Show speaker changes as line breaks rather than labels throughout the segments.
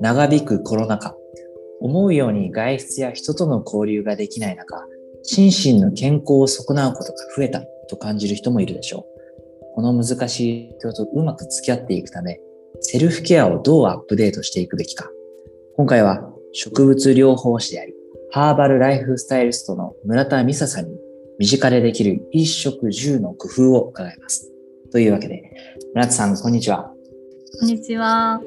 長引くコロナ禍、思うように外出や人との交流ができない中、心身の健康を損なうことが増えたと感じる人もいるでしょう。この難しい人とうまく付き合っていくため、セルフケアをどうアップデートしていくべきか。今回は植物療法士であり、ハーバルライフスタイリストの村田美沙さんに身近でできる一食十の工夫を伺います。というわけで、村田さん、こんにちは。
こんにちは。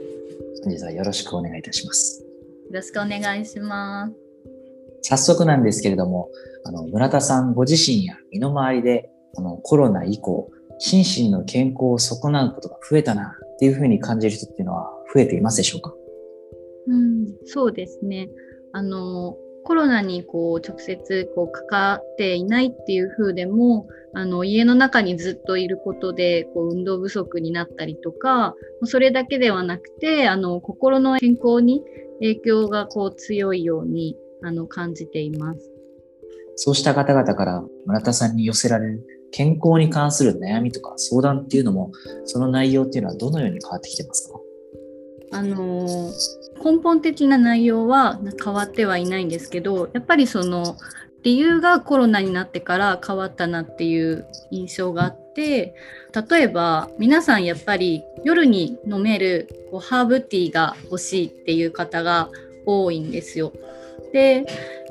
本日はよろしくお願いいたします。
よろしくお願いします。
早速なんですけれども、あの、村田さんご自身や身の回りで、このコロナ以降、心身の健康を損なうことが増えたなっていうふうに感じる人っていうのは増えていますでしょうか？
うん、そうですね。あの、コロナにこう直接こうかかっていないっていう風でもあの家の中にずっといることでこう運動不足になったりとかそれだけではなくてあの心の健康に影響がこう強いようにあの感じています。
そうした方々から村田さんに寄せられる健康に関する悩みとか相談っていうのもその内容っていうのはどのように変わってきてますか？
あの根本的な内容は変わってはいないんですけどやっぱりその理由がコロナになってから変わったなっていう印象があって例えば皆さんやっぱり夜に飲めるこうハーブティーが欲しいっていう方が多いんですよ。で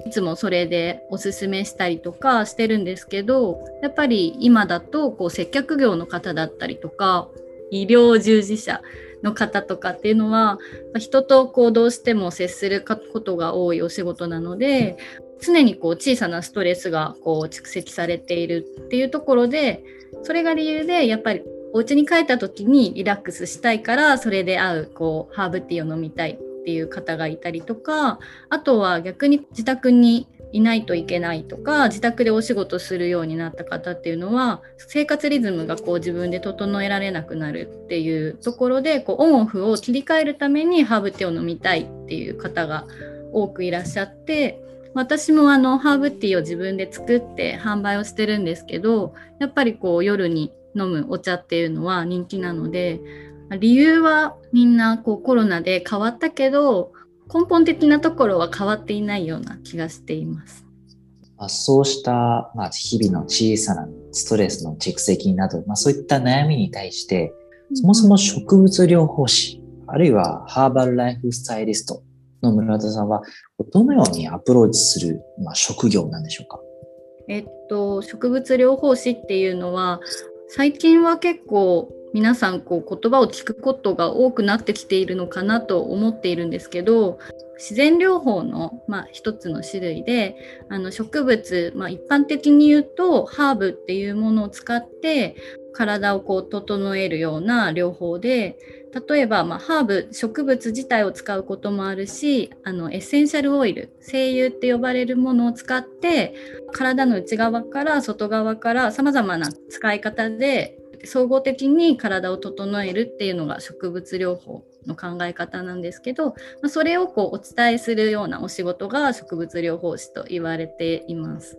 いつもそれでおすすめしたりとかしてるんですけどやっぱり今だとこう接客業の方だったりとか医療従事者の方とかっていうのは人とこうどうしても接することが多いお仕事なので常にこう小さなストレスがこう蓄積されているっていうところでそれが理由でやっぱりお家に帰った時にリラックスしたいからそれで合うこうハーブティーを飲みたいっていう方がいたりとかあとは逆に自宅にいないといけないとか自宅でお仕事するようになった方っていうのは生活リズムがこう自分で整えられなくなるっていうところでこうオンオフを切り替えるためにハーブティーを飲みたいっていう方が多くいらっしゃって私もあのハーブティーを自分で作って販売をしてるんですけどやっぱりこう夜に飲むお茶っていうのは人気なので理由はみんなこうコロナで変わったけど根本的なところは変わっていないような気がしています。
まあ、そうした、まあ、日々の小さなストレスの蓄積など、まあ、そういった悩みに対して、そもそも植物療法士、あるいはハーバルライフスタイリストの村田さんは、どのようにアプローチする、まあ、職業なんでしょうか？
えっと、植物療法士っていうのは、最近は結構皆さんこう言葉を聞くことが多くなってきているのかなと思っているんですけど自然療法の、まあ、一つの種類であの植物、まあ、一般的に言うとハーブっていうものを使って体をこう整えるような療法で例えば、まあ、ハーブ植物自体を使うこともあるしあのエッセンシャルオイル精油って呼ばれるものを使って体の内側から外側からさまざまな使い方で総合的に体を整えるっていうのが植物療法の考え方なんですけど、まあ、それをこうお伝えするようなお仕事が植物療法士と言われています。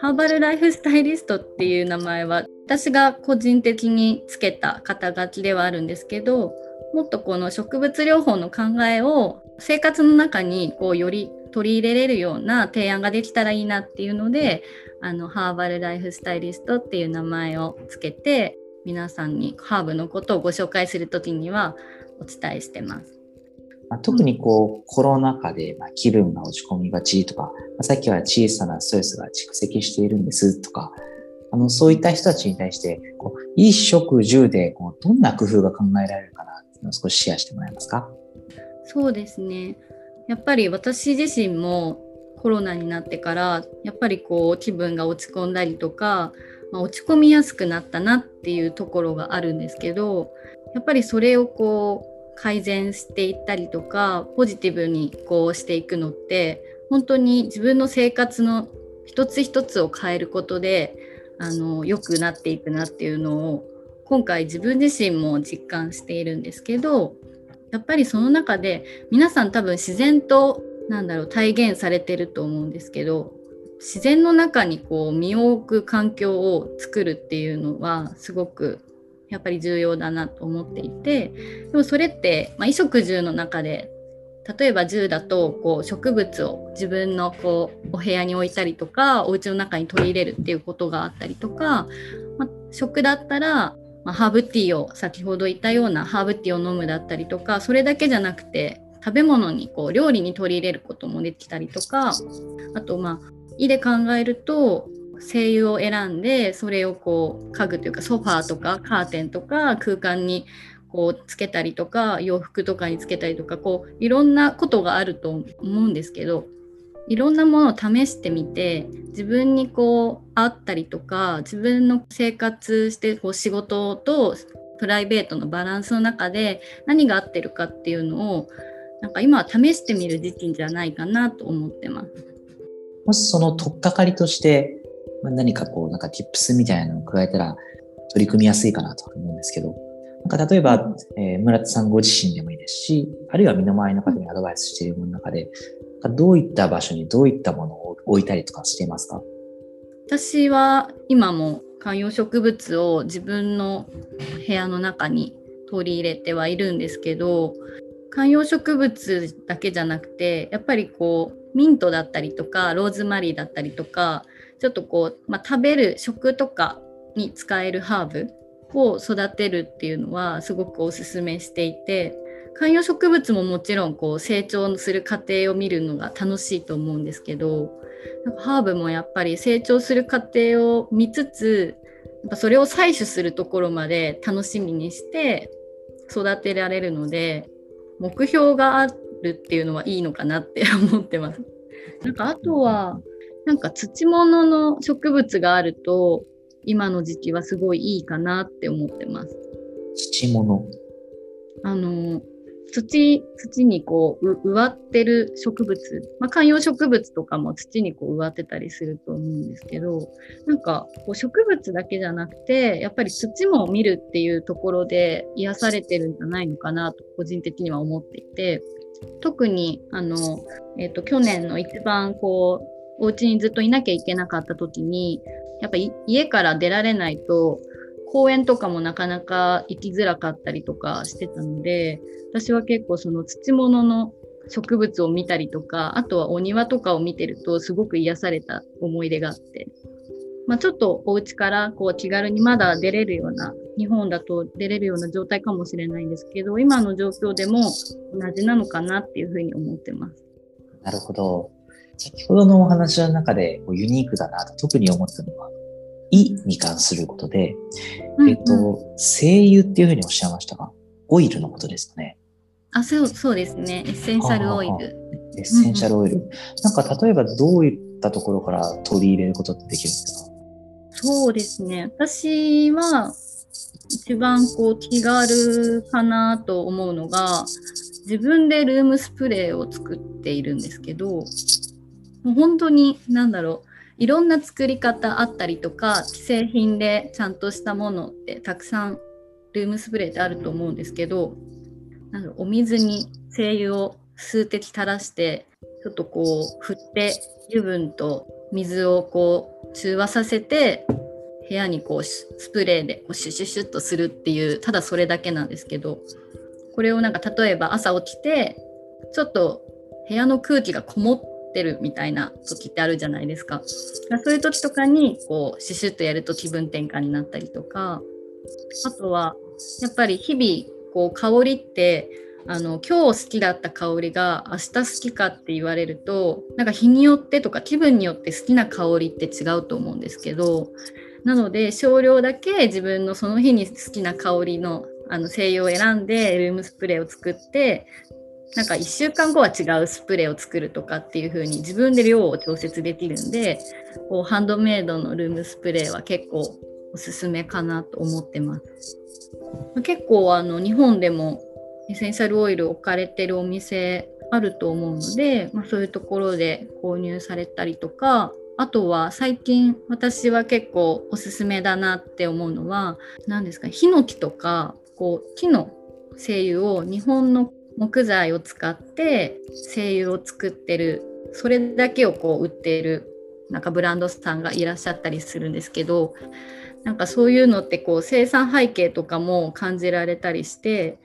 ハーバルライフスタイリストっていう名前は私が個人的につけた肩書きではあるんですけどもっとこの植物療法の考えを生活の中にこうより取り入れれるような提案ができたらいいなっていうのであのハーバルライフスタイリストっていう名前をつけて皆さんにハーブのことをご紹介する時にはお伝えしてます。
まあ、特にこう、コロナ禍で、まあ、気分が落ち込みがちとか、まあ、さっきは小さなストレスが蓄積しているんですとか、あの、そういった人たちに対して、こう、衣食住で、こう、どんな工夫が考えられるかなっていうのを少しシェアしてもらえますか？
そうですね。やっぱり私自身もコロナになってから、やっぱりこう、気分が落ち込んだりとか、まあ、落ち込みやすくなったなっていうところがあるんですけど、やっぱりそれをこう、改善していったりとかポジティブにこうしていくのって本当に自分の生活の一つ一つを変えることであの良くなっていくなっていうのを今回自分自身も実感しているんですけどやっぱりその中で皆さん多分自然となんだろう体現されてると思うんですけど自然の中にこう身を置く環境を作るっていうのはすごくやっぱり重要だなと思っていてでもそれって、まあ、衣食住の中で例えば銃だとこう植物を自分のこうお部屋に置いたりとかお家の中に取り入れるっていうことがあったりとか、まあ、食だったら、まあ、ハーブティーを先ほど言ったようなハーブティーを飲むだったりとかそれだけじゃなくて食べ物にこう料理に取り入れることもできたりとかあとまあ「い」で考えると声優を選んでそれをこう家具というかソファーとかカーテンとか空間にこうつけたりとか洋服とかにつけたりとかこういろんなことがあると思うんですけどいろんなものを試してみて自分にこう合ったりとか自分の生活してこう仕事とプライベートのバランスの中で何が合ってるかっていうのをなんか今は試してみる時期じゃないかなと思ってます。
もしその取っかかりとして何かこうなんか tips みたいなのを加えたら取り組みやすいかなと思うんですけど、なんか例えば、えー、村田さんご自身でもいいですし、あるいは身の回りの方にアドバイスしているものの中で、どういった場所にどういったものを置いたりとかしていますか？
私は今も観葉植物を自分の部屋の中に取り入れてはいるんですけど観葉植物だけじゃなくてやっぱりこうミントだったりとかローズマリーだったりとかちょっとこう、まあ、食べる食とかに使えるハーブを育てるっていうのはすごくおすすめしていて観葉植物ももちろんこう成長する過程を見るのが楽しいと思うんですけどなんかハーブもやっぱり成長する過程を見つつやっぱそれを採取するところまで楽しみにして育てられるので目標があるっていうのはいいのかなって 思ってます。なんかあとはなんか土物の植物があると今の時期はすごいいいかなって思ってます。
土物
あの土土にこう植わってる植物、まあ、観葉植物とかも土にこう植わってたりすると思うんですけどなんかこう植物だけじゃなくてやっぱり土も見るっていうところで癒されてるんじゃないのかなと個人的には思っていて特にあの、えーと、去年の一番こうお家にずっといなきゃいけなかった時にやっぱ家から出られないと公園とかもなかなか行きづらかったりとかしてたので私は結構その土物の植物を見たりとかあとはお庭とかを見てるとすごく癒された思い出があって、まあ、ちょっとお家からこう気軽にまだ出れるような日本だと出れるような状態かもしれないんですけど今の状況でも同じなのかなっていうふうに思ってます。
なるほど。先ほどのお話の中でユニークだなと特に思ったのは意に関することで、うんうん、えっと、精油っていうふうにおっしゃいましたが、オイルのことですね。
あ、そう、そうですね。エッセンシャルオイル。
エッセンシャルオイル。うんうん、なんか例えばどういったところから取り入れることってできるんですか？
そうですね。私は一番こう気軽かなと思うのが、自分でルームスプレーを作っているんですけど、もう本当に何だろういろんな作り方あったりとか既製品でちゃんとしたものってたくさんルームスプレーってあると思うんですけどなんお水に精油を数滴垂らしてちょっとこう振って油分と水をこう中和させて部屋にこうスプレーでこうシュシュシュッとするっていうただそれだけなんですけどこれをなんか例えば朝起きてちょっと部屋の空気がこもってってるみたいな時ってあるじゃないですか。そういう時とかにこうシュシュッとやると気分転換になったりとかあとはやっぱり日々こう香りってあの今日好きだった香りが明日好きかって言われるとなんか日によってとか気分によって好きな香りって違うと思うんですけどなので少量だけ自分のその日に好きな香りのあの精油を選んでルームスプレーを作ってなんか1週間後は違うスプレーを作るとかっていう風に自分で量を調節できるんでこうハンドメイドのルームスプレーは結構おすすめかなと思ってます。結構あの日本でもエッセンシャルオイル置かれてるお店あると思うので、まあ、そういうところで購入されたりとかあとは最近私は結構おすすめだなって思うのは何ですかヒノキとかこう木の精油を日本の木材を使って精油を作ってるそれだけをこう売っているなんかブランドさんがいらっしゃったりするんですけどなんかそういうのってこう生産背景とかも感じられたりして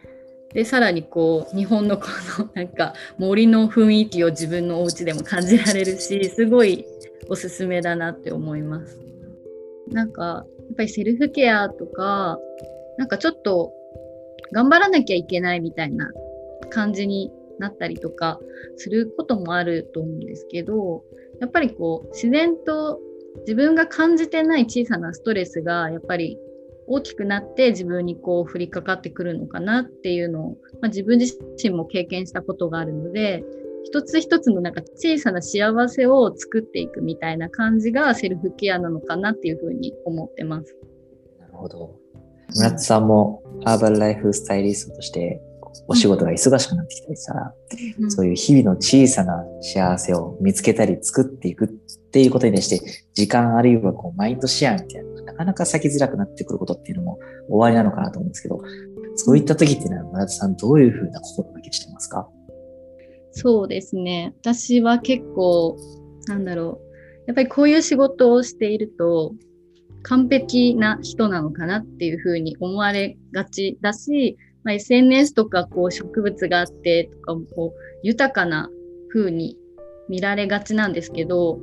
でさらにこう日本のこの なんか森の雰囲気を自分のお家でも感じられるしすごいおすすめだなって思います。なんかやっぱりセルフケアとかなんかちょっと頑張らなきゃいけないみたいな感じになったりとかすることもあると思うんですけどやっぱりこう自然と自分が感じてない小さなストレスがやっぱり大きくなって自分にこう降りかかってくるのかなっていうのを、まあ、自分自身も経験したことがあるので一つ一つのなんか小さな幸せを作っていくみたいな感じがセルフケアなのかなっていうふうに思ってます。
なるほど。村津さんもハーバルライフスタイリストとしてお仕事が忙しくなってきたりしたら、うん、そういう日々の小さな幸せを見つけたり作っていくっていうことに対して、時間あるいはこうマインドシェアみたいななかなか咲きづらくなってくることっていうのも終わりなのかなと思うんですけど、そういった時っていうのは村田さんどういうふうな心がけしてますか？
そうですね。私は結構、なんだろう。やっぱりこういう仕事をしていると、完璧な人なのかなっていうふうに思われがちだし、まあ、SNS とかこう植物があってとかもこう豊かな風に見られがちなんですけど、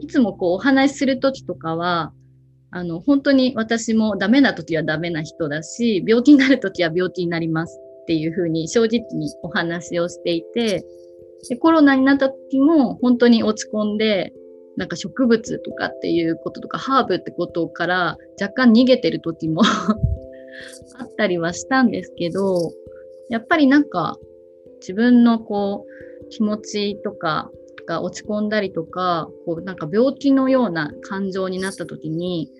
いつもこうお話しする時とかは、あの本当に私もダメな時はダメな人だし、病気になる時は病気になりますっていう風に正直にお話をしていて、でコロナになった時も本当に落ち込んで、なんか植物とかっていうこととかハーブってことから若干逃げてる時も あったりはしたんですけど、やっぱりなんか自分のこう気持ちとかが落ち込んだりとか、こうなんか病気のような感情になった時に、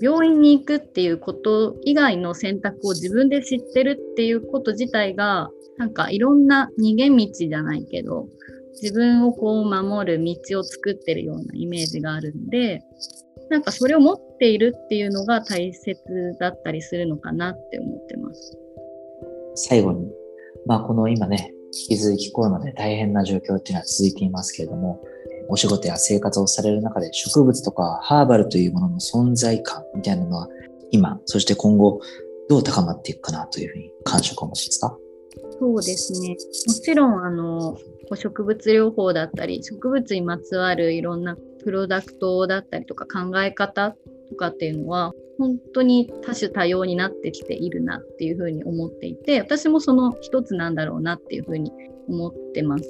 病院に行くっていうこと以外の選択を自分で知ってるっていうこと自体が、なんかいろんな逃げ道じゃないけど、自分をこう守る道を作ってるようなイメージがあるんで、なんかそれを持っているっていうのが大切だったりするのかなって思ってます。
最後に、まあこの今ね、引き続きコロナで大変な状況っていうのは続いていますけれども、お仕事や生活をされる中で植物とかハーバルというものの存在感みたいなのは今、そして今後どう高まっていくかなというふうに感触をお持ちですか？
そうですね。もちろん、あの、植物療法だったり、植物にまつわるいろんなプロダクトだったりとか考え方とかっていうのは、本当に多種多様になってきているなっていうふうに思っていて、私もその一つなんだろうなっていうふうに思ってます。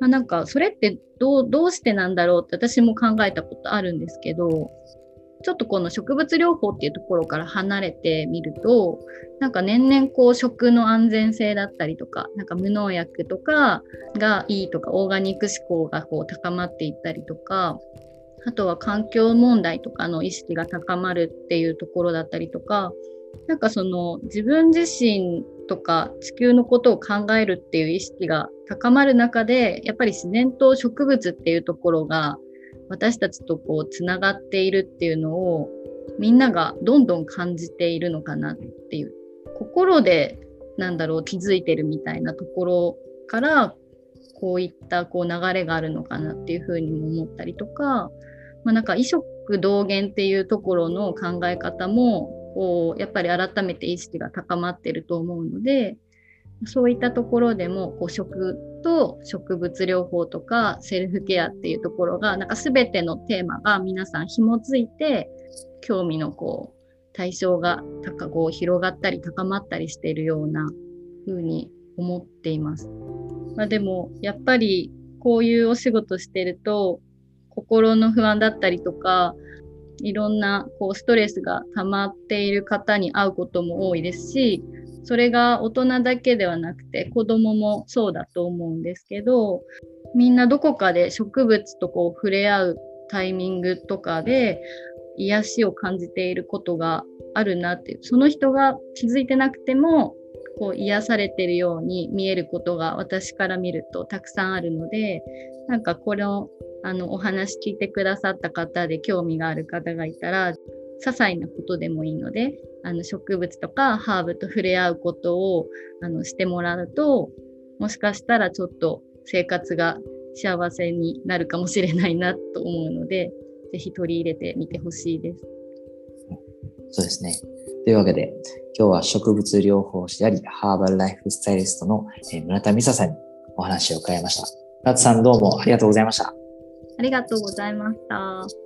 まあ、なんか、それってどう、どうしてなんだろうって私も考えたことあるんですけど、ちょっとこの植物療法っていうところから離れてみると、なんか年々こう食の安全性だったりとか、なんか無農薬とかがいいとか、オーガニック志向がこう高まっていったりとか、あとは環境問題とかの意識が高まるっていうところだったりとか、なんかその自分自身とか地球のことを考えるっていう意識が高まる中で、やっぱり自然と植物っていうところが私たちとこうつながっているっていうのをみんながどんどん感じているのかなっていう。心でなんだろう気づいてるみたいなところからこういったこう流れがあるのかなっていうふうにも思ったりとか、まあ、なんか異色同源っていうところの考え方もこうやっぱり改めて意識が高まってると思うのでそういったところでもこう食と植物療法とかセルフケアっていうところがなんか全てのテーマが皆さん紐づいて興味のこう対象が高こう広がったり高まったりしているような風に思っています。まあ、でもやっぱりこういうお仕事してると心の不安だったりとかいろんなこうストレスが溜まっている方に会うことも多いですしそれが大人だけではなくて子供もそうだと思うんですけどみんなどこかで植物とこう触れ合うタイミングとかで癒しを感じていることがあるなっていうその人が気づいてなくてもこう癒されてるように見えることが私から見るとたくさんあるのでなんかこのあのお話聞いてくださった方で興味がある方がいたら些細なことでもいいのであの植物とかハーブと触れ合うことをあのしてもらうともしかしたらちょっと生活が幸せになるかもしれないなと思うのでぜひ取り入れてみてほしいです。
そうですね。というわけで、今日は植物療法士であり、ハーバルライフスタイリストの村田美沙さんにお話を伺いました。村田さんどうもありがとうございました。
ありがとうございました。